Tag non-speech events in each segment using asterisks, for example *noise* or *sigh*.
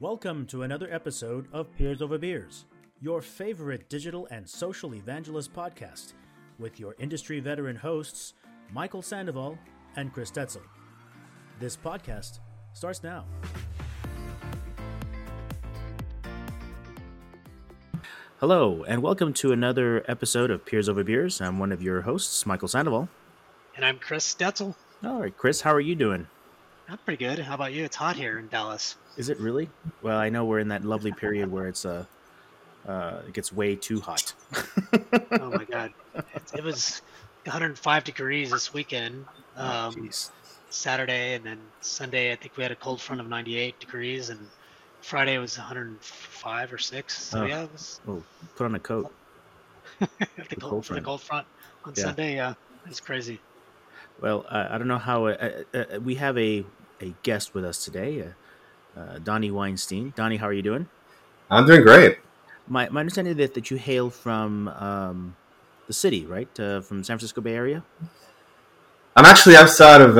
Welcome to another episode of Peers Over Beers, your favorite digital and social evangelist podcast, with your industry veteran hosts, Michael Sandoval and Chris Tetzel. This podcast starts now. Hello, and welcome to another episode of Peers Over Beers. I'm one of your hosts, Michael Sandoval. And I'm Chris Stetzel. All right, Chris, how are you doing? I'm pretty good. How about you? It's hot here in Dallas. Is it really? Well, I know we're in that lovely period where it's uh, uh it gets way too hot. oh my god, it, it, was 105 degrees this weekend. Oh, um, oh, Saturday and then Sunday, I think we had a cold front of 98 degrees, and Friday was 105 or six. So oh. yeah, it was. Oh, put on a coat. *laughs* the, the cold, front. the cold front on yeah. Sunday, yeah, it's crazy. Well, uh, I don't know how uh, uh, uh, we have a a guest with us today, uh, uh, Donnie Weinstein. Donnie, how are you doing? I'm doing great. My my understanding is that you hail from um, the city, right? from San Francisco Bay Area. I'm actually outside of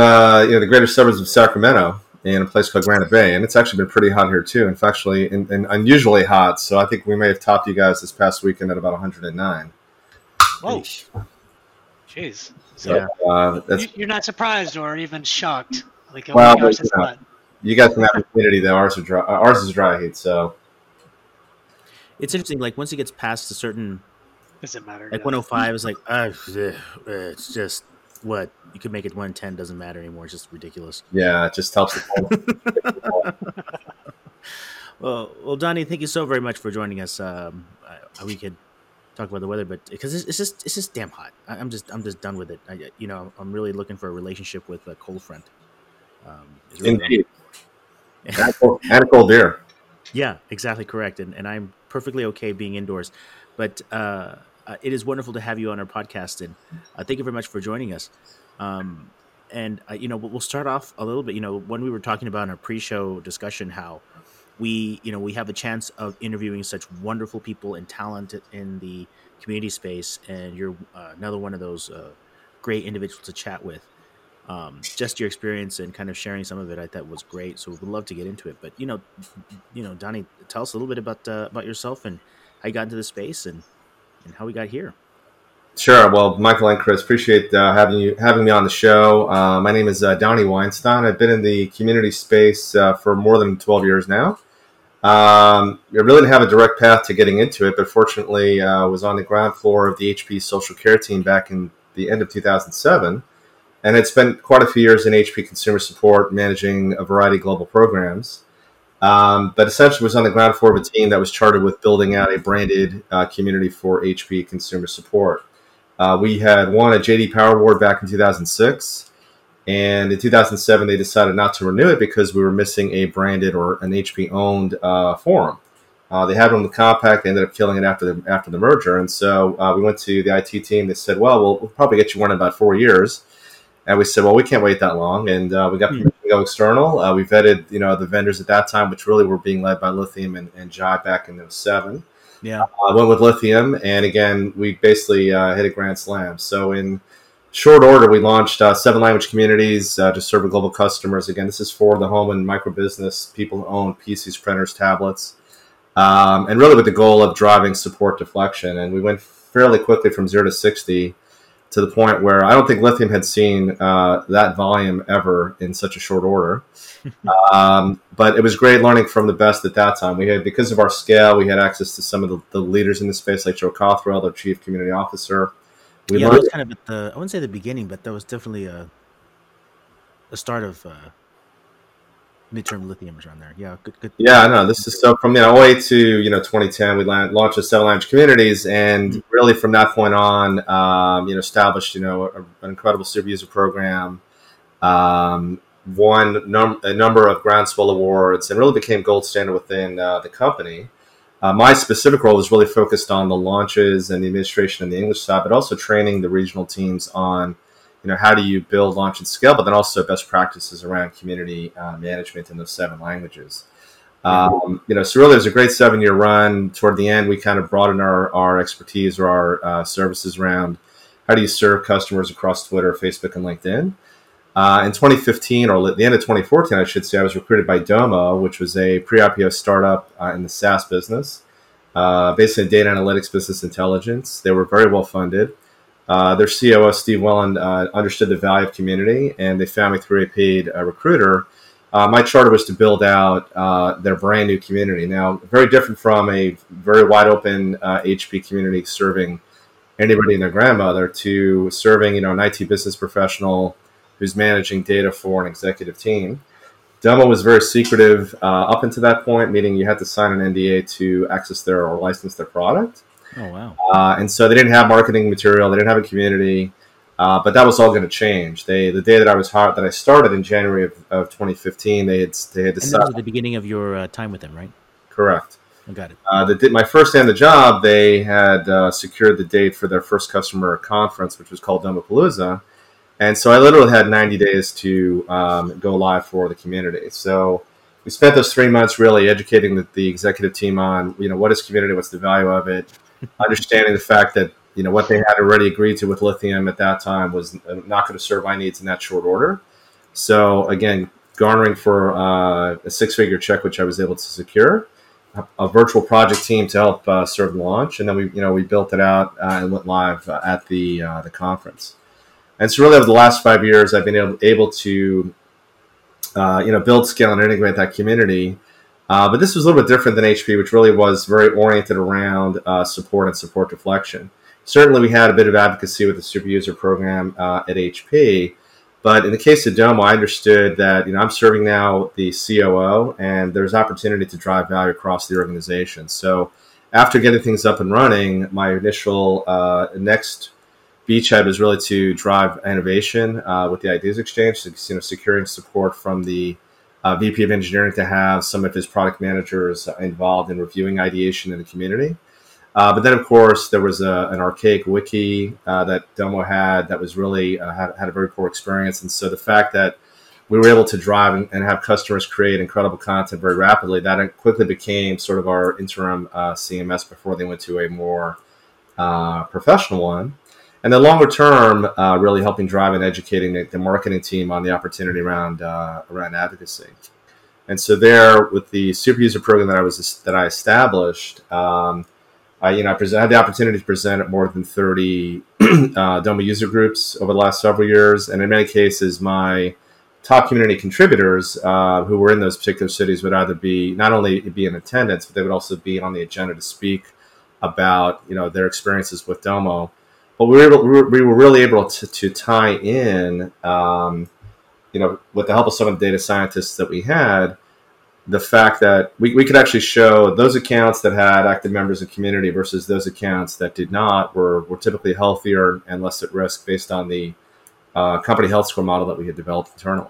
you know the greater suburbs of Sacramento in a place called Granite Bay, and it's actually been pretty hot here too. In fact, actually, in, in unusually hot. So I think we may have topped you guys this past weekend at about 109. Whoa. Jeez. So yeah, uh, you're not surprised or even shocked. Like, oh well, gosh, you, know, you guys can have humidity though. Ours are dry. Uh, ours is dry heat, so it's interesting. Like once it gets past a certain, doesn't matter. Like 105 is like, uh, it's just what you could make it 110 doesn't matter anymore. It's just ridiculous. Yeah, it just helps. *laughs* well, well, Donnie, thank you so very much for joining us. Um, we could talk about the weather, but because it's, it's, just it's just damn hot. I, am just I'm just done with it. I, you know, I'm really looking for a relationship with a cold front. Um, really Indeed, and a cold beer. Yeah, exactly correct. And and I'm perfectly okay being indoors, but uh, it is wonderful to have you on our podcast, and uh, thank you very much for joining us. Um, and uh, you know, we'll start off a little bit. You know, when we were talking about in our pre-show discussion how we you know we have a chance of interviewing such wonderful people and talent in the community space and you're uh, another one of those uh, great individuals to chat with um, just your experience and kind of sharing some of it i thought was great so we'd love to get into it but you know you know donnie tell us a little bit about uh, about yourself and how you got into the space and and how we got here Sure. Well, Michael and Chris, appreciate uh, having you having me on the show. Uh, my name is uh, Donnie Weinstein. I've been in the community space uh, for more than twelve years now. Um, I really didn't have a direct path to getting into it, but fortunately, I uh, was on the ground floor of the HP social care team back in the end of 2007, and had spent quite a few years in HP consumer support, managing a variety of global programs. Um, but essentially, was on the ground floor of a team that was chartered with building out a branded uh, community for HP consumer support. Uh, we had won a JD Power Award back in 2006. And in 2007, they decided not to renew it because we were missing a branded or an HP owned uh, forum. Uh, they had it on the Compaq. They ended up killing it after the after the merger. And so uh, we went to the IT team. They said, "Well, we'll, we'll probably get you one in about four years." And we said, "Well, we can't wait that long." And uh, we got mm-hmm. to go external. Uh, we vetted, you know, the vendors at that time, which really were being led by Lithium and, and Jive back in 07. Yeah, I uh, went with Lithium, and again, we basically hit a grand slam. So in short order, we launched uh, seven language communities uh, to serve global customers. Again, this is for the home and micro business people who own PCs, printers, tablets, um, and really with the goal of driving support deflection. And we went fairly quickly from zero to 60 to the point where I don't think Lithium had seen uh, that volume ever in such a short order. *laughs* um, but it was great learning from the best at that time. We had, because of our scale, we had access to some of the, the leaders in the space, like Joe Cothrel, our chief community officer. We yeah, that was kind of at the I wouldn't say the beginning, but that was definitely a a start of uh, midterm lithium is around there. Yeah, good, good. Yeah, I know. This is so from you know 08 to you know 2010, we launched the seven language communities, and mm-hmm. really from that point on, um, you know, established you know a, an incredible super user program. Um, won num- a number of groundswell awards and really became gold standard within uh, the company. Uh, my specific role is really focused on the launches and the administration on the English side, but also training the regional teams on, you know, how do you build, launch, and scale, but then also best practices around community uh, management in those seven languages. Um, you know, so really, it was a great seven-year run. Toward the end, we kind of broadened our, our expertise or our uh, services around how do you serve customers across Twitter, Facebook, and LinkedIn. Uh, in 2015, or the end of 2014, I should say, I was recruited by Domo, which was a pre-IPO startup uh, in the SaaS business, uh, based in data analytics, business intelligence. They were very well funded. Uh, their COO, Steve Wellen, uh, understood the value of community, and they found me through a paid uh, recruiter. my charter was to build out their brand new community. Now, very different from a very wide open HP community serving anybody and their grandmother to serving, you know, an IT business professional who's managing data for an executive team. Domo was very secretive uh, up until that point, meaning you had to sign an NDA to access their or license their product. Oh wow! Uh, and so they didn't have marketing material, they didn't have a community, uh, but that was all going to change. They the day that I was hired, that I started in January of, of 2015, they had they had decided. And that was the beginning of your uh, time with them, right? Correct. I got it. Uh, the, my first day on the job, they had uh, secured the date for their first customer conference, which was called Domopalooza and so I literally had 90 days to um, go live for the community. So we spent those three months really educating the, the, executive team on, you know, what is community, what's the value of it, understanding the fact that, you know, what they had already agreed to with Lithium at that time was not going to serve my needs in that short order. So again, garnering for uh, a six-figure check, which I was able to secure, a, virtual project team to help uh, serve the launch, and then we, you know, we built it out uh, and went live uh, at the uh, the conference. And so, really, over the last five years, I've been able, able to, uh, you know, build, scale, and integrate that community. Uh, but this was a little bit different than HP, which really was very oriented around uh, support and support deflection. Certainly, we had a bit of advocacy with the super user program uh, at HP. But in the case of Domo, I understood that you know I'm serving now the COO, and there's opportunity to drive value across the organization. So after getting things up and running, my initial uh, next beachhead was really to drive innovation uh, with the Ideas Exchange, you know, securing support from the uh, VP of Engineering to have some of his product managers involved in reviewing ideation in the community. Uh, but then, of course, there was a, an archaic wiki uh, that Domo had that was really uh, had, had a very poor experience, and so the fact that we were able to drive and, and, have customers create incredible content very rapidly, that quickly became sort of our interim uh, CMS before they went to a more professional one and then longer term, uh, really helping drive and educating the, the, marketing team on the opportunity around uh, around advocacy. And so there, with the super user program that I was that I established, um, I you know I present, had the opportunity to present at more than thirty *clears throat* uh, Domo user groups over the last several years, and in many cases, my top community contributors uh, who were in those particular cities would either be not only be in attendance, but they would also be on the agenda to speak about you know their experiences with Domo but we were we were really able to, to tie in, um, you know, with the help of some of the data scientists that we had, the fact that we, we could actually show those accounts that had active members of community versus those accounts that did not were, were typically healthier and less at risk based on the uh, company health score model that we had developed internally.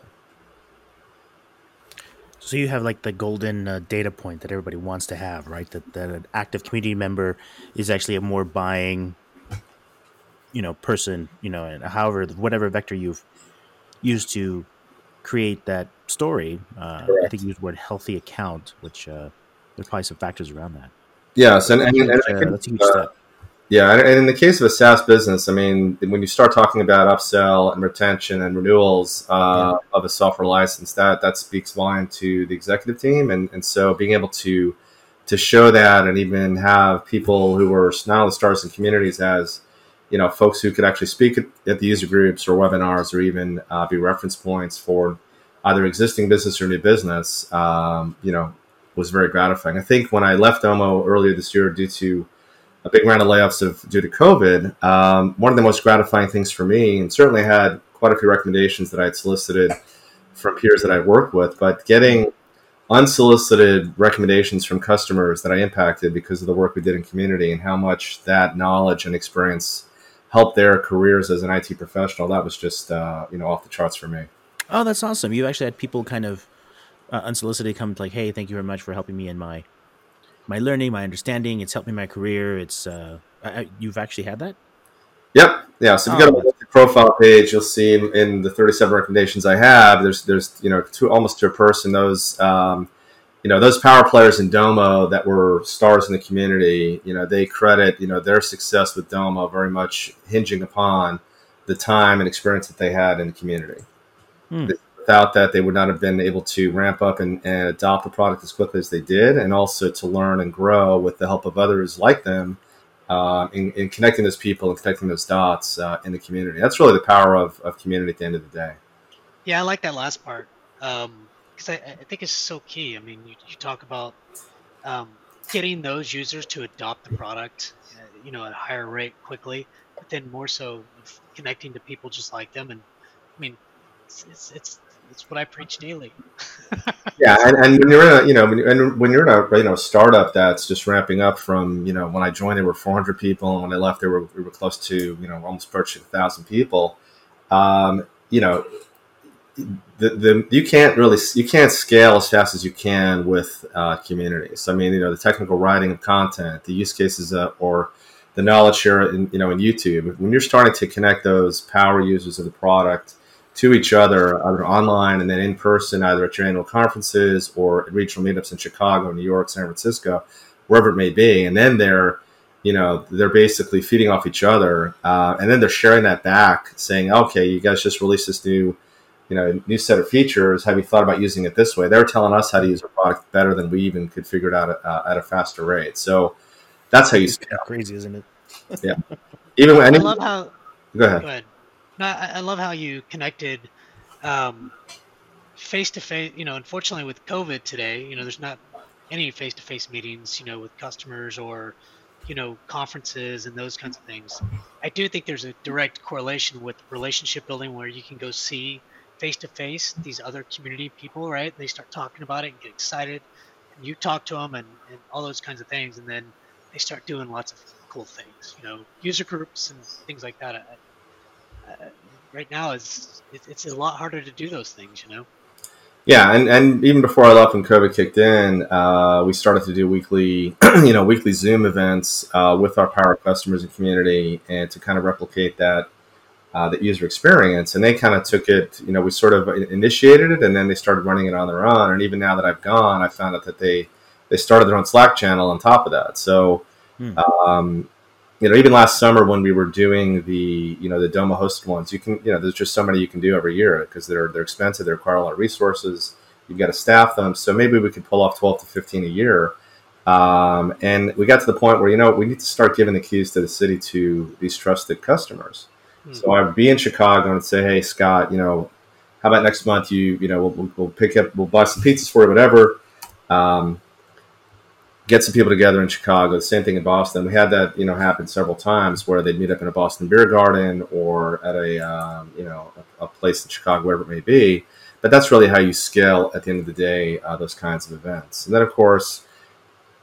So you have like the golden uh, data point that everybody wants to have, right? That, that an active community member is actually a more buying you know person you know and however whatever vector you've used to create that story uh, i think you used the word healthy account which uh, there's probably some factors around that. Yes and, and, and, and that's a huge uh, step. yeah and in the case of a saas business i mean when you start talking about upsell and retention and renewals uh, yeah. of a software license that that speaks volume to the executive team and, and so being able to to show that and even have people who were not only stars in communities as you know folks who could actually speak at, the user groups or webinars or even uh, be reference points for either existing business or new business um, you know was very gratifying. I think when i left domo earlier this year due to a big round of layoffs of due to covid um, one of the most gratifying things for me and certainly had quite a few recommendations that i had solicited from peers that i worked with but getting unsolicited recommendations from customers that i impacted because of the work we did in community and how much that knowledge and experience help their careers as an IT professional, that was just uh, you know off the charts for me. Oh, that's awesome! You actually had people kind of uh, unsolicited come like, "Hey, thank you very much for helping me in my my learning, my understanding. It's helped me in my career. It's uh, I, you've actually had that." Yep. Yeah. So if you oh, go to my profile page, you'll see in the 37 recommendations I have, there's there's you know to almost to a person those um, you know those power players in Domo that were stars in the community. You know they credit you know their success with Domo very much hinging upon the time and experience that they had in the community. Hmm. Without that, they would not have been able to ramp up and, and adopt the product as quickly as they did, and also to learn and grow with the help of others like them uh, in, in, connecting those people and connecting those dots uh, in the community. That's really the power of, of community at the end of the day. Yeah, I like that last part because I, I, think it's so key. I mean, you, you talk about um, getting those users to adopt the product, uh, you know, at a higher rate quickly, but then more so connecting to people just like them. And I mean, it's it's, it's it's what I preach daily. *laughs* yeah, and, and when you're in a you know when, and when you're in a you know startup that's just ramping up from you know when I joined there were 400 people and when I left there were we were close to you know almost approaching thousand people. Um, you know, the, the you can't really you can't scale as fast as you can with uh, communities. I mean, you know, the technical writing of content, the use cases, uh, or the knowledge share in you know in YouTube. When you're starting to connect those power users of the product to each other, either online and then in person, either at your annual conferences or at regional meetups in Chicago, New York, San Francisco, wherever it may be. And then they're, you know, they're basically feeding off each other. Uh, and then they're sharing that back, saying, okay, you guys just released this new, you know, new set of features. Have you thought about using it this way? They're telling us how to use our product better than we even could figure it out at, uh, at a faster rate. So that's how you scale. Crazy, isn't it? *laughs* yeah. Even when I love how. Go ahead. Go ahead. No, I, I love how you connected face to face. You know, unfortunately with COVID today, you know, there's not any face to face meetings. You know, with customers or you know conferences and those kinds of things. I do think there's a direct correlation with relationship building where you can go see face to face these other community people, right? They start talking about it and get excited. And you talk to them and, and all those kinds of things, and then they start doing lots of cool things, you know, user groups and things like that. I, uh, right now it's it's a lot harder to do those things, you know. Yeah, and, and even before I left when COVID kicked in, uh, we started to do weekly, *clears throat* you know, weekly Zoom events uh, with our power customers and community, and to kind of replicate that uh, that user experience. And they kind of took it, you know, we sort of initiated it, and then they started running it on their own. And even now that I've gone, I found out that they they started their own Slack channel on top of that. So, hmm. um, you know, even last summer when we were doing the, you know, the Domo hosted ones, you can, you know, there's just so many you can do every year because they're they're expensive, they require a lot of resources. You've got to staff them, so maybe we could pull off 12 to 15 a year. Um, and we got to the point where you know we need to start giving the keys to the city to these trusted customers. Mm-hmm. So I'd be in Chicago and say, "Hey, Scott, you know, how about next month? You, you know, we'll, we'll pick up, we'll buy some pizzas for you, whatever." Um, get some people together in Chicago. The same thing in Boston. We had that, you know, happen several times where they'd meet up in a Boston beer garden or at a, um, you know, a, a, place in Chicago, wherever it may be. But that's really how you scale at the end of the day uh, those kinds of events. And then, of course,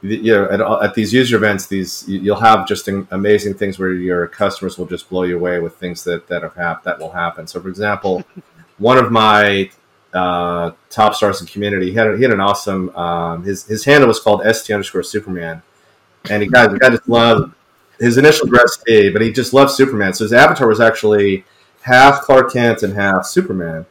you know, at, at these user events, these you'll have just amazing things where your customers will just blow you away with things that that have hap- that will happen. So, for example, *laughs* one of my uh, top stars in community. He had, he had an awesome um, his his handle was called st underscore Superman, and he got the guy just loved his initial T, but he just loved Superman. So his avatar was actually half Clark Kent and half Superman.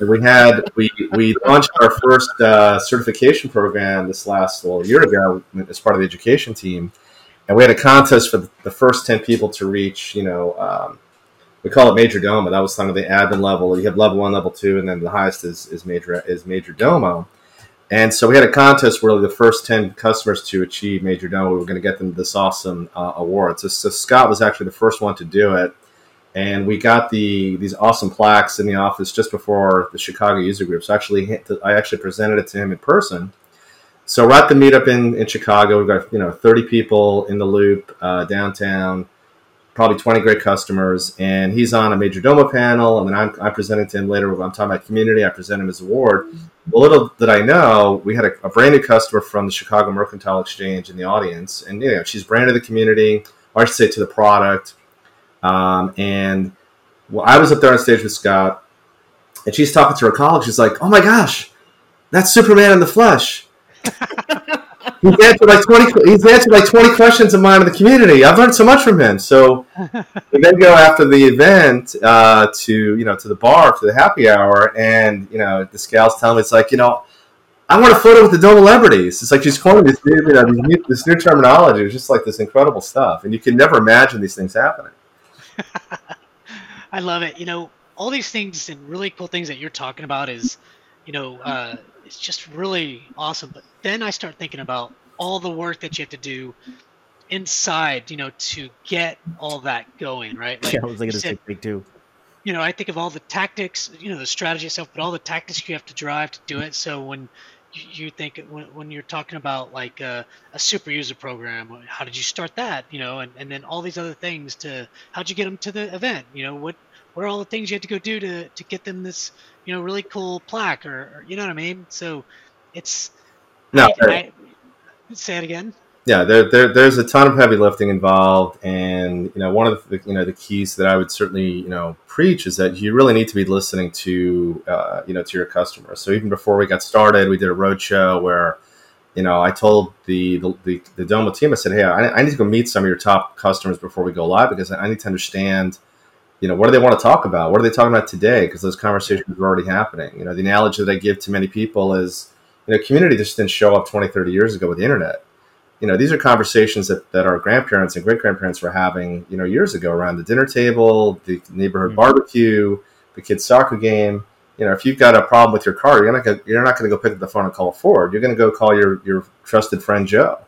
We had we we launched our first uh, certification program this last well year ago as part of the education team, and we had a contest for the first ten people to reach you know. Um, we call it major domo. That was kind of the admin level. You have level one, level two, and then the highest is, is major is major domo. And so we had a contest where the first ten customers to achieve major domo, we were going to get them this awesome uh, award. So, so, Scott was actually the first one to do it, and we got the these awesome plaques in the office just before the Chicago user group. So actually, I actually presented it to him in person. So we're at the meetup in in Chicago. We've got you know thirty people in the loop uh, downtown probably 20 great customers. And he's on a major Domo panel. And then I'm, I presented to him later. I'm talking about community. I present him his award. Well, little did I know, we had a, a, brand new customer from the Chicago Mercantile Exchange in the audience. And, you know, she's brand to the community, I should say to the product. Um, and well, I was up there on stage with Scott. And she's talking to her colleague. She's like, oh my gosh, that's Superman in the flesh. *laughs* he's answered like twenty. He's answered like twenty questions of mine in the community. I've learned so much from him. So *laughs* we then go after the event uh, to you know to the bar for the happy hour, and you know the scales tell me it's like you know. I want a photo with the Domo celebrities. It's like she's coining this new, you know, new, this new terminology. It's just like this incredible stuff, and you can never imagine these things happening. *laughs* I love it. You know, all these things and really cool things that you're talking about is, you know, uh, it's just really awesome. But then I start thinking about all the work that you have to do inside, you know, to get all that going, right? Like *laughs* yeah, I was like, say big too. You know, I think of all the tactics, you know, the strategy itself, but all the tactics you have to drive to do it. So when you, you think when, when you're talking about like a, a, super user program, uh, how did you start that? You know, and, and then all these other things to how'd you get them to the event? You know, what what are all the things you had to go do to to get them this you know really cool plaque or, or you know what I mean? So it's no. I, I, say it again yeah, there, there, there's a ton of heavy lifting involved, and you know, one of the you know the keys that I would certainly you know preach is that you really need to be listening to uh, you know to your customers. So even before we got started, we did a roadshow where you know I told the the, the, the Domo team, I said, hey, I, I need to go meet some of your top customers before we go live because I need to understand you know, what do they want to talk about? What are they talking about today? Because those conversations are already happening. You know, the analogy that I give to many people is, you know, community just didn't show up 20, 30 years ago with the internet you know, these are conversations that, that our grandparents and great grandparents were having, you know, years ago around the dinner table, the neighborhood mm-hmm. barbecue, the kids' soccer game. You know, if you've got a problem with your car, you're not gonna, you're not going to go pick up the phone and call Ford. You're going to go call your your trusted friend Joe.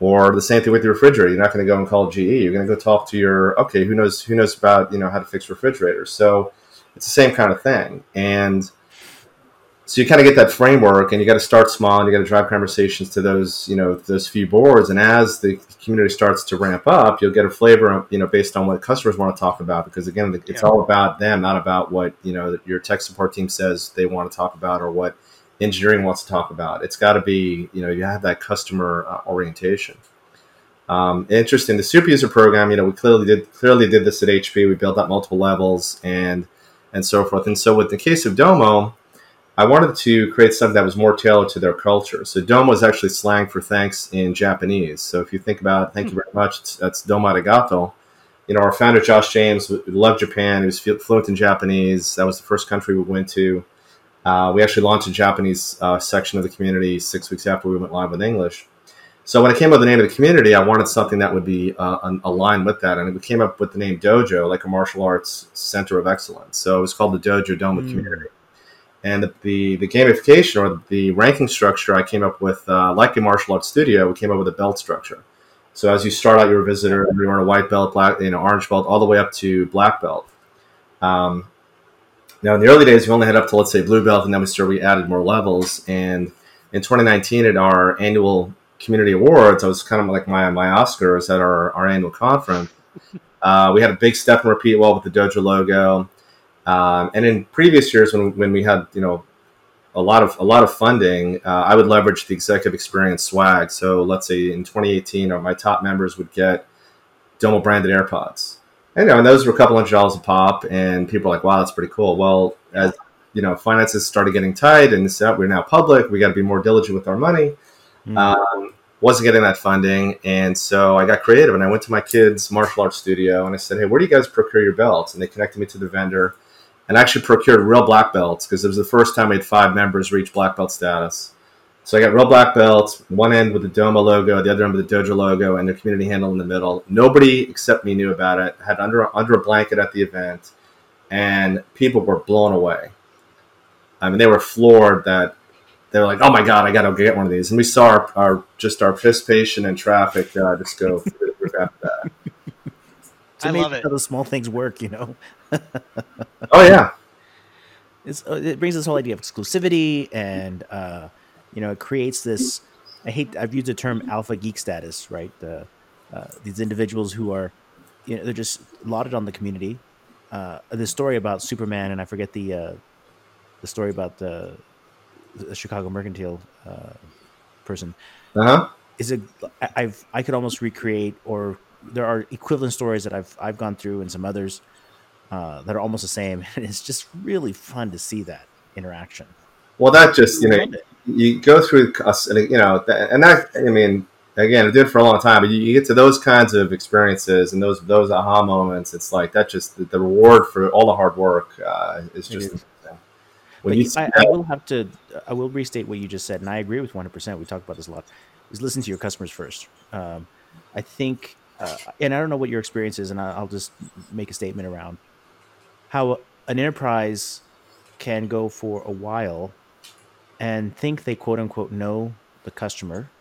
Or the same thing with your refrigerator. You're not going to go and call GE. You're going to go talk to your okay. Who knows? Who knows about you know how to fix refrigerators? So it's the same kind of thing. And so you kind of get that framework and you got to start small and you got to drive conversations to those you know those few boards. And as the community starts to ramp up you'll get a flavor you know based on what customers want to talk about. Because again it's yeah. all about them not about what you know your tech support team says they want to talk about or what engineering wants to talk about. It's got to be you know you have that customer uh, orientation. Um, interesting the super user program you know we clearly did clearly did this at hp we built up multiple levels and and so forth. And so with the case of domo I wanted to create something that was more tailored to their culture. So domo is actually slang for thanks in Japanese. So if you think about thank you very much, that's domo arigato. You know, our founder Josh James loved Japan. He was fluent in Japanese. That was the first country we went to. Uh, we actually launched a Japanese uh, section of the community six weeks after we went live with English. So when I came up with the name of the community, I wanted something that would be uh, aligned with that, and we came up with the name Dojo, like a martial arts center of excellence. So it was called the Dojo Domo mm. Community and the, the, the gamification or the ranking structure I came up with, uh, like a martial arts studio, we came up with a belt structure. So as you start out, you're a visitor, you earn a white belt, black, you know, orange belt, all the way up to black belt. Um, now, in the early days, we only had up to let's say blue belt, and then we started we added more levels. And in 2019, at our annual community awards, I was kind of like my my Oscars at our, our annual conference. Uh, we had a big step and repeat wall with the dojo logo. Um, and in previous years, when, when we had you know a lot of a lot of funding, uh, I would leverage the executive experience swag. So let's say in 2018, my top members would get Domo branded AirPods. And, you know, and those were a couple hundred dollars a pop, and people were like, "Wow, that's pretty cool." Well, as you know, finances started getting tight, and we're now public. We got to be more diligent with our money. Mm-hmm. Um, wasn't getting that funding, and so I got creative, and I went to my kids' martial arts studio, and I said, "Hey, where do you guys procure your belts?" And they connected me to the vendor and actually procured real black belts because it was the first time we had five members reach black belt status. So I got real black belts, one end with the Domo logo, the other end with the Dojo logo, and the community handle in the middle. Nobody except me knew about it. Had under under a blanket at the event, and people were blown away. I mean, they were floored that they were like, "Oh my god, I got to get one of these!" And we saw our, our just our participation and traffic uh, just go *laughs* through that. I love it. How the small things work, you know. *laughs* oh yeah, it's, uh, it brings this whole idea of exclusivity, and uh, you know, it creates this. I hate. I've used the term alpha geek status, right? The uh, these individuals who are, you know, they're just lauded on the community. Uh, the story about Superman, and I forget the uh, the story about the, the Chicago Mercantile uh, person. Uh huh. Is it? I've I could almost recreate or there are equivalent stories that I've I've gone through and some others uh, that are almost the same, *laughs* and it's just really fun to see that interaction. Well, that just you know you go through and you know and that I mean again I did it for a long time, but you, get to those kinds of experiences and those those aha moments. It's like that just the, reward for all the hard work uh, is just. Is. When you I, I, will have to, I will restate what you just said, and I agree with 100%. We talk about this a lot. Is listen to your customers first. Um, I think uh, and I don't know what your experience is, and I'll just make a statement around how an enterprise can go for a while and think they quote unquote know the customer,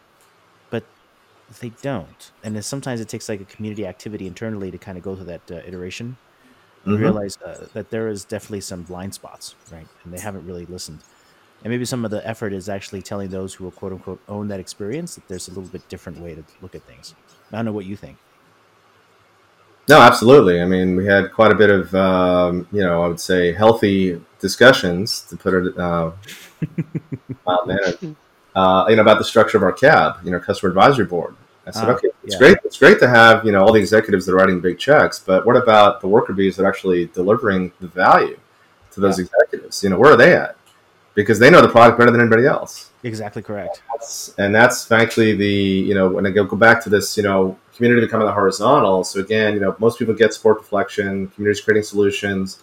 but they don't. And then sometimes it takes like a community activity internally to kind of go through that uh, iteration and Mhm. realize uh, that there is definitely some blind spots, right? And they haven't really listened. And maybe some of the effort is actually telling those who will quote unquote own that experience that there's a little bit different way to look at things. I don't know what you think. No, absolutely. I mean, we had quite a bit of, um, you know, I would say healthy discussions, to put it uh, *laughs* uh, you know, about the structure of our cab, you know, customer advisory board. I said, Ah, okay, it's yeah. great. It's great to have, you know, all the executives that are writing big checks, but what about the worker bees that are actually delivering the value to those executives? You know, where are they at? Because they know the product better than anybody else Exactly correct. that's, and that's frankly the you know when I go, go back to this you know community becoming the horizontal. So again, you know most people get sport deflection, communities creating solutions,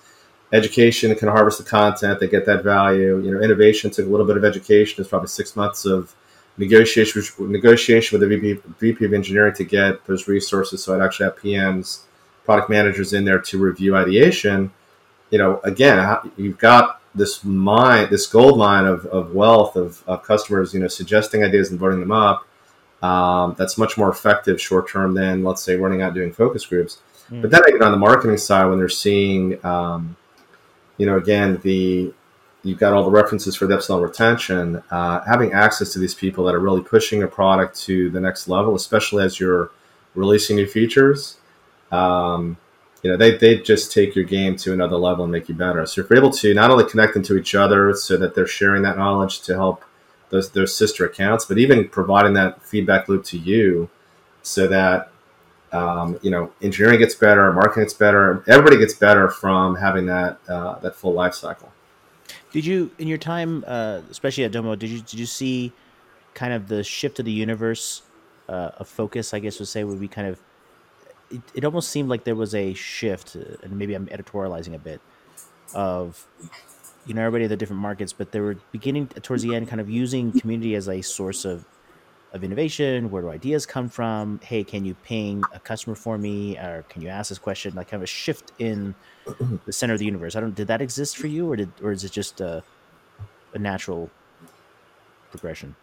education can harvest the content, they get that value. You know, innovation took a little bit of education. It's probably six months of negotiation negotiation with the VP, VP of engineering to get those resources. So I'd actually have PMs, product managers in there to review ideation. You know, again, you've got this mine, this gold mine of, of wealth of, of customers, you know, suggesting ideas and voting them up. Um, that's much more effective short term than, let's say, running out doing focus groups. Mm. But then I get on the marketing side when they're seeing, um, you know, again, the you've got all the references for the upsell retention. Uh, having access to these people that are really pushing a product to the next level, especially as you're releasing new features. Um, you know, they, they just take your game to another level and make you better. So if you're able to not only connect them to each other so that they're sharing that knowledge to help those their sister accounts, but even providing that feedback loop to you so that um, you know engineering gets better, marketing gets better, everybody gets better from having that uh, that full life cycle. Did you, in your time, uh, especially at Domo, did you did you see kind of the shift of the universe uh, of focus? I guess would say would be kind of. It, it almost seemed like there was a shift, and maybe I'm editorializing a bit, of you know everybody at the different markets, but they were beginning towards the end, kind of using community as a source of of innovation. Where do ideas come from? Hey, can you ping a customer for me, or can you ask this question? Like kind of a shift in the center of the universe. I don't. Did that exist for you, or did, or is it just a, a natural progression?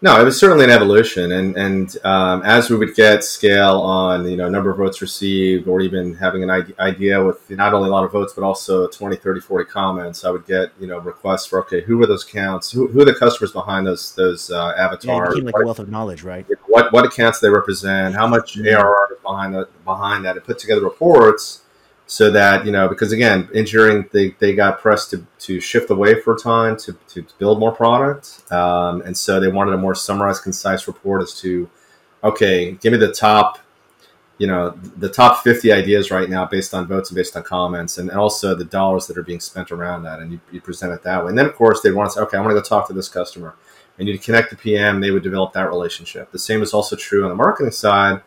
No, it was certainly an evolution, and and um, as we would get scale on you know number of votes received, or even having an idea with not only a lot of votes but also 20, 30, 40 comments, I would get you know requests for okay, who were those accounts? Who, who are the customers behind those those uh, Yeah, avatars? became like a wealth of knowledge, right? what what accounts they represent, how much ARR is behind that behind that, and put together reports so that you know because again, engineering they, they got pressed to, to shift away for time to, to build more product, um, and so they wanted a more summarized, concise report as to okay, give me the top. You know the top fifty ideas right now, based on votes and based on comments, and also the dollars that are being spent around that, and you, you present it that way. And then, of course, they want to say, "Okay, I want to go talk to this customer." and you'd connect the PM, they would develop that relationship. The same is also true on the marketing side.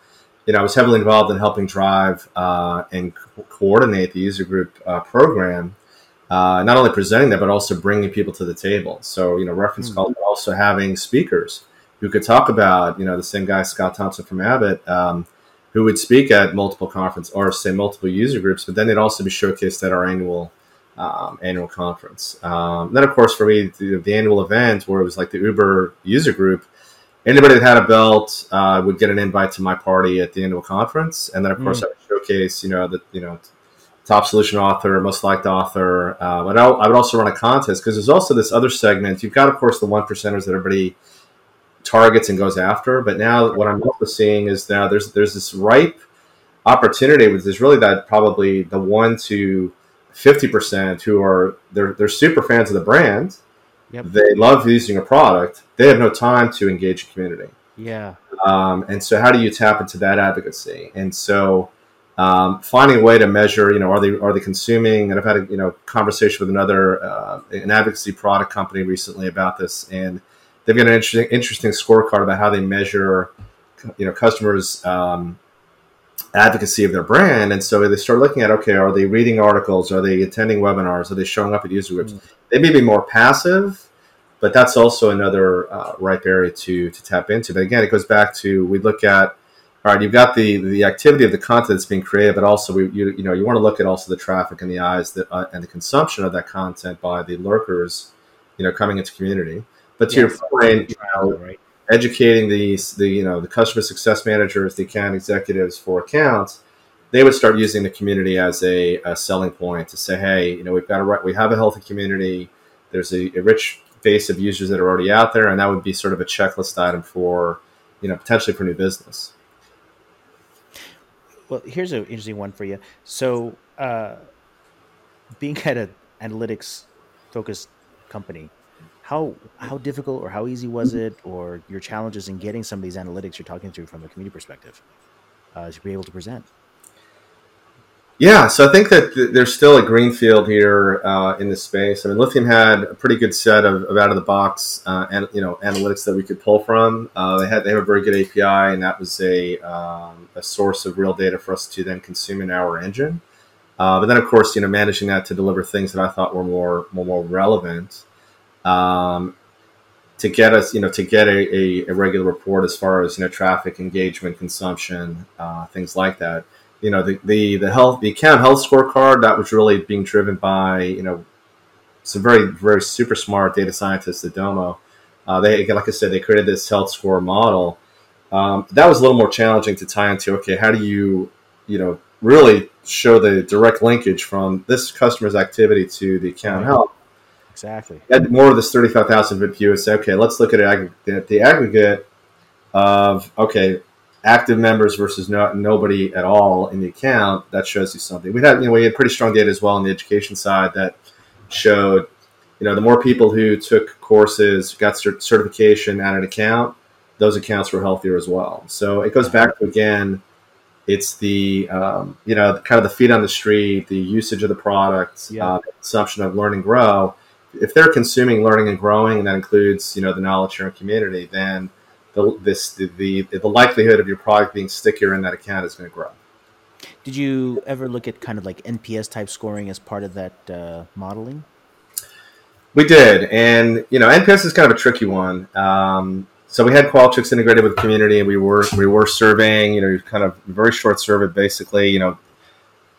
You know, I was heavily involved in helping drive uh, and co- coordinate the user group uh, program, uh, not only presenting that, but also bringing people to the table. So, you know, reference Hmm. calls, but also having speakers who could talk about, you know, the same guy, Scott Thompson from Abbott, um, who would speak at multiple conference or say multiple user groups, but then they'd also be showcased at our annual um, annual conference. Um, then, of course, for me, the, the annual event where it was like the Uber user group, anybody that had a belt uh, would get an invite to my party at the annual conference, and then, of course, I would showcase, you know, the you know top solution author, most liked author. Uh, but I, I would also run a contest because there's also this other segment. You've got, of course, the one percenters that everybody targets and goes after. But now, what I'm also seeing is now there's there's this ripe opportunity, which is really that probably the one to fifty percent who are they're they're super fans of the brand. Yep. They love using a product. They have no time to engage a community. Yeah. Um, and so, how do you tap into that advocacy? And so, um, finding a way to measure, you know, are they are they consuming? And I've had a you know conversation with another uh, an advocacy product company recently about this, and they've got an interesting interesting scorecard about how they measure, you know, customers. Um, advocacy of their brand and so they start looking at okay are they reading articles are they attending webinars are they showing up at user groups Mm. they may be more passive but that's also another uh, ripe area to to tap into. But again, it goes back to we look at all right, you've got the the activity of the content that's being created, but also we, you you know you want to look at also the traffic and the eyes that uh, and the consumption of that content by the lurkers, you know, coming into community. But to yes. your point, you know, right. Educating these the you know the customer success managers, the account executives for accounts, they would start using the community as a, a selling point to say, hey, you know, we've got a we have a healthy community. There's a, a rich base of users that are already out there, and that would be sort of a checklist item for you know potentially for new business. Well, here's an interesting one for you. So, uh, being at an analytics focused company, how how difficult or how easy was it, or your challenges in getting some of these analytics you're talking to from a community perspective uh, to be able to present? Yeah, so I think that there's still a green field here uh, in this space. I mean, Lithium had a pretty good set of, of out of the box uh, and you know analytics that we could pull from. Uh, they had they have a very good API, and that was a um, a source of real data for us to then consume in our engine. Uh, but then, of course, you know, managing that to deliver things that I thought were more more, more relevant. Um, to get us, you know, to get a, a, a, regular report as far as you know traffic, engagement, consumption, uh, things like that you know the, the the health the account health scorecard that was really being driven by you know some very very super smart data scientists at Domo. Uh, they like I said they created this health score model. Um, that was a little more challenging to tie into. Okay, how do you you know really show the direct linkage from this customer's activity to the account health? Exactly. More of this thirty-five thousand view and say, okay, let's look at it, the aggregate of okay, active members versus no, nobody at all in the account, that shows you something. We had, you know, we had pretty strong data as well on the education side that showed, you know, the more people who took courses, got cert- certification at an account, those accounts were healthier as well. So it goes back to again, it's the um, you know kind of the feet on the street, the usage of the product, yeah. uh, consumption of learn and grow. If they're consuming learning and growing, and that includes you know the knowledge sharing community, then the this the, the, the likelihood of your product being stickier in that account is going to grow. Did you ever look at kind of like NPS type scoring as part of that uh, modeling? We did, and you know NPS is kind of a tricky one. Um, so we had Qualtrics integrated with community, and we were we were surveying. You know, kind of very short survey, basically. You know,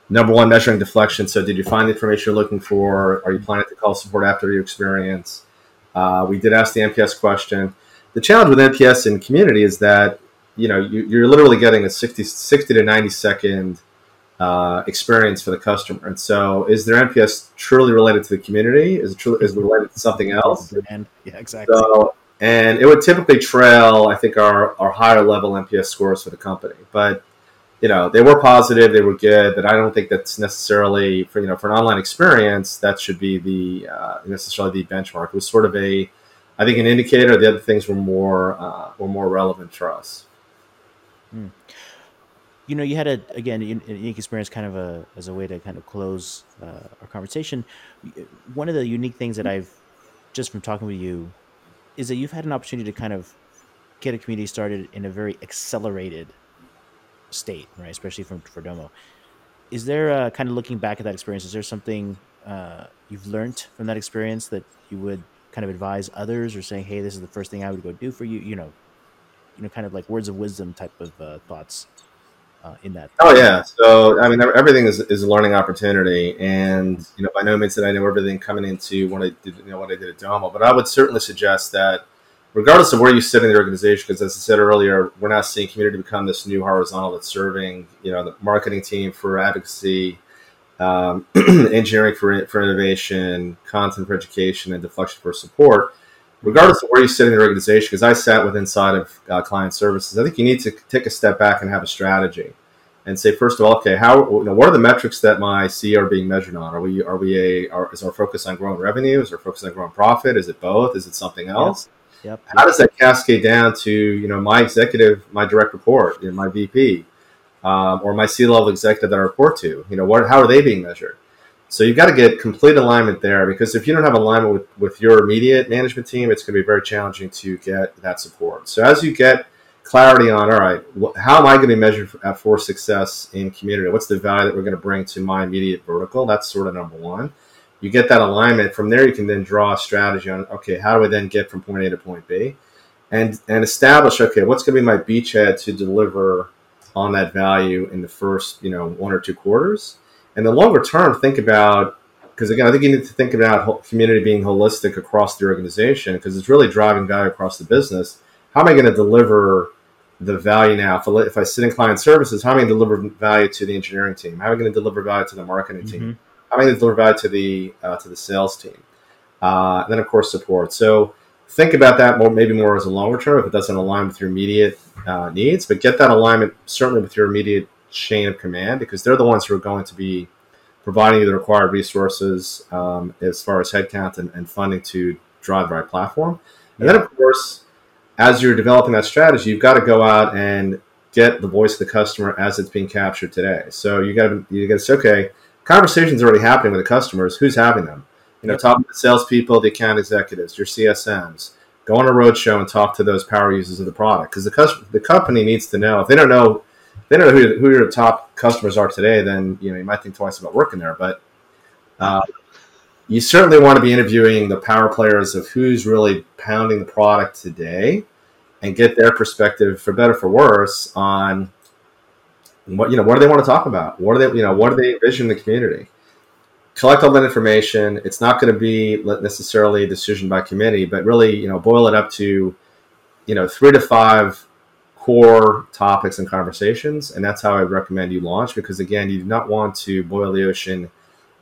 number one, measuring deflection. So, did you find the information you're looking for? Are you planning to call support after your experience? Uh, we did ask the NPS question the challenge with NPS in community is that you know you, are literally getting a 60, 60 to 90 second uh, experience for the customer. And so, is their NPS truly related to the community? Is it truly is it related to something else? And yeah, exactly. So, and it would typically trail, I think, our, our higher level NPS scores for the company. But you know, they were positive, they were good, but I don't think that's necessarily for you know for an online experience that should be the uh, necessarily the benchmark. It was sort of a I think an indicator. The other things were more uh, were more relevant for us. Hmm. You know, you had a again unique experience, kind of a as a way to kind of close uh, our conversation. One of the unique things that I've just from talking with you is that you've had an opportunity to kind of get a community started in a very accelerated state, right? Especially from for Domo. Is there uh, kind of looking back at that experience? Is there something uh, you've learned from that experience that you would kind of advise others or saying, "Hey, this is the first thing I would go do for you." You know, you know, kind of like words of wisdom type of uh, thoughts uh, in that. Oh yeah, so I mean, everything is, is a learning opportunity, and you know, by no means did I know everything coming into what I did, you know, what I did at Domo, but I would certainly suggest that. Regardless of where you sit in the organization, because as I said earlier, we're now seeing community become this new horizontal that's serving, you know, the marketing team for advocacy, um, *clears throat* engineering for, for innovation, content for education, and deflection for support, regardless of where you sit in the organization, because I sat with inside of uh, client services, I think you need to take a step back and have a strategy and say, first of all, okay, how, you know, what are the metrics that my CEO are being measured on? Are we, are we a, are, is our focus on growing revenue? Is our focus on growing profit? Is it both? Is it something else? Yep. Yep. How does that cascade down to, you know, my executive, my direct report, you know, my VP? um, or my C-level executive that I report to. You know, what how are they being measured? So you've got to get complete alignment there because if you don't have alignment with, with your immediate management team, it's going to be very challenging to get that support. So as you get clarity on, all right, how am I going to be measured for, for success in community? What's the value that we're going to bring to my immediate vertical? That's sort of number one. You get that alignment. From there, you can then draw a strategy on, okay, how do I then get from point A to point B? And, and establish, okay, what's going to be my beachhead to deliver – on that value in the first, you know, one or two quarters. And the longer term, think about because again, I think you need to think about community being holistic across the organization because it's really driving value across the business. How am I going to deliver the value now? If I, if I sit in client services, how am I going to deliver value to the engineering team? How am I going to deliver value to the marketing team? Mm-hmm. I going to deliver value to the uh, to the sales team? Uh, and then of course support. So think about that more, maybe more as a longer term if it doesn't align with your immediate uh, needs, but get that alignment certainly with your immediate chain of command because they're the ones who are going to be providing you the required resources um, as far as headcount and, and, funding to drive the right platform. And then, of course, as you're developing that strategy, you've got to go out and get the voice of the customer as it's being captured today. So you got to you got to say, okay, conversations are already happening with the customers. Who's having them? You know, talking to the salespeople, the account executives, your CSMs. Go on a roadshow and talk to those power users of the product because the customer, the company needs to know if they don't know they don't know who, who your top customers are today, then you know you might think twice about working there. But uh, you certainly want to be interviewing the power players of who's really pounding the product today, and get their perspective, for better for worse, on what you know. What do they want to talk about? What do they you know? What do they envision the community? Collect all that information. It's not going to be necessarily a decision by committee, but really you know boil it up to you know three to five core topics and conversations. And that's how I recommend you launch because, again, you do not want to boil the ocean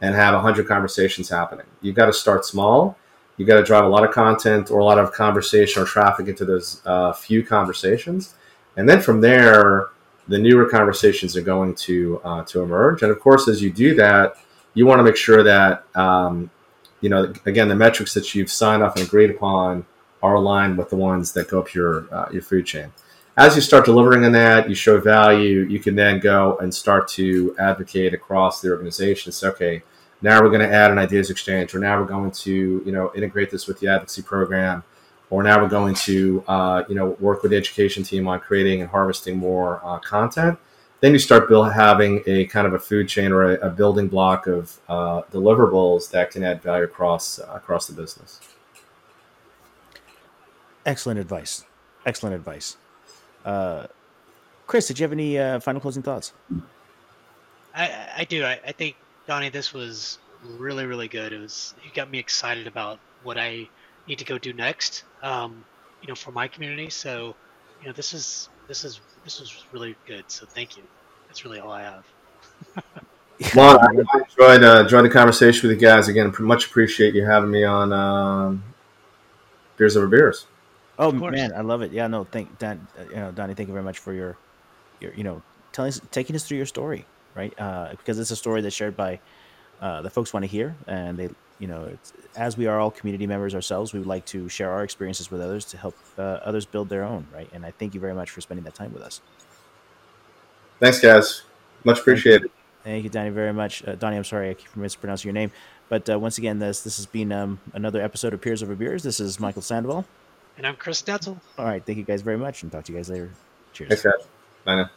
and have 100 conversations happening. You've got to start small. You've got to drive a lot of content or a lot of conversation or traffic into those uh, few conversations. And then from there, the newer conversations are going to uh, to emerge. And of course, as you do that, you want to make sure that um, you know again the metrics that you've signed off and agreed upon are aligned with the ones that go up your uh, your food chain as you start delivering on that, you show value, you can then go and start to advocate across the organization. Say, okay, now we're going to add an ideas exchange, or now we're going to, you know, integrate this with the advocacy program, or now we're going to, uh, you know, work with the education team on creating and harvesting more uh, content. Then you start build, having a kind of a food chain or a, a building block of uh, deliverables that can add value across uh, across the business. Excellent advice. Excellent advice. Uh, Chris, did you have any uh, final closing thoughts? I, I do. I, I think Donnie, this was really, really good. It was you got me excited about what I need to go do next. Um, you know, for my community. So, you know, this is this is this was really good. So, thank you. That's really all I have. *laughs* well, I enjoyed uh, enjoyed the conversation with you guys again. Much appreciate you having me on um, Peers Over Beers. Oh man, I love it. Yeah, no, thank Dan, uh, you know, Donnie, thank you very much for your, your, you know, telling us, taking us through your story, right? Uh, because it's a story that's shared by uh, the folks want to hear, and they, you know, as we are all community members ourselves, we would like to share our experiences with others to help uh, others build their own, right? And I thank you very much for spending that time with us. Thanks, guys. Much appreciated. Thank you, Donnie, very much. Uh, Donnie, I'm sorry I keep mispronouncing your name, but uh, once again, this this has been um, another episode of Peers Over Beers. This is Michael Sandoval. And I'm Chris Detzel. All right. Thank you guys very much and talk to you guys later. Cheers. Thanks, guys. Bye now.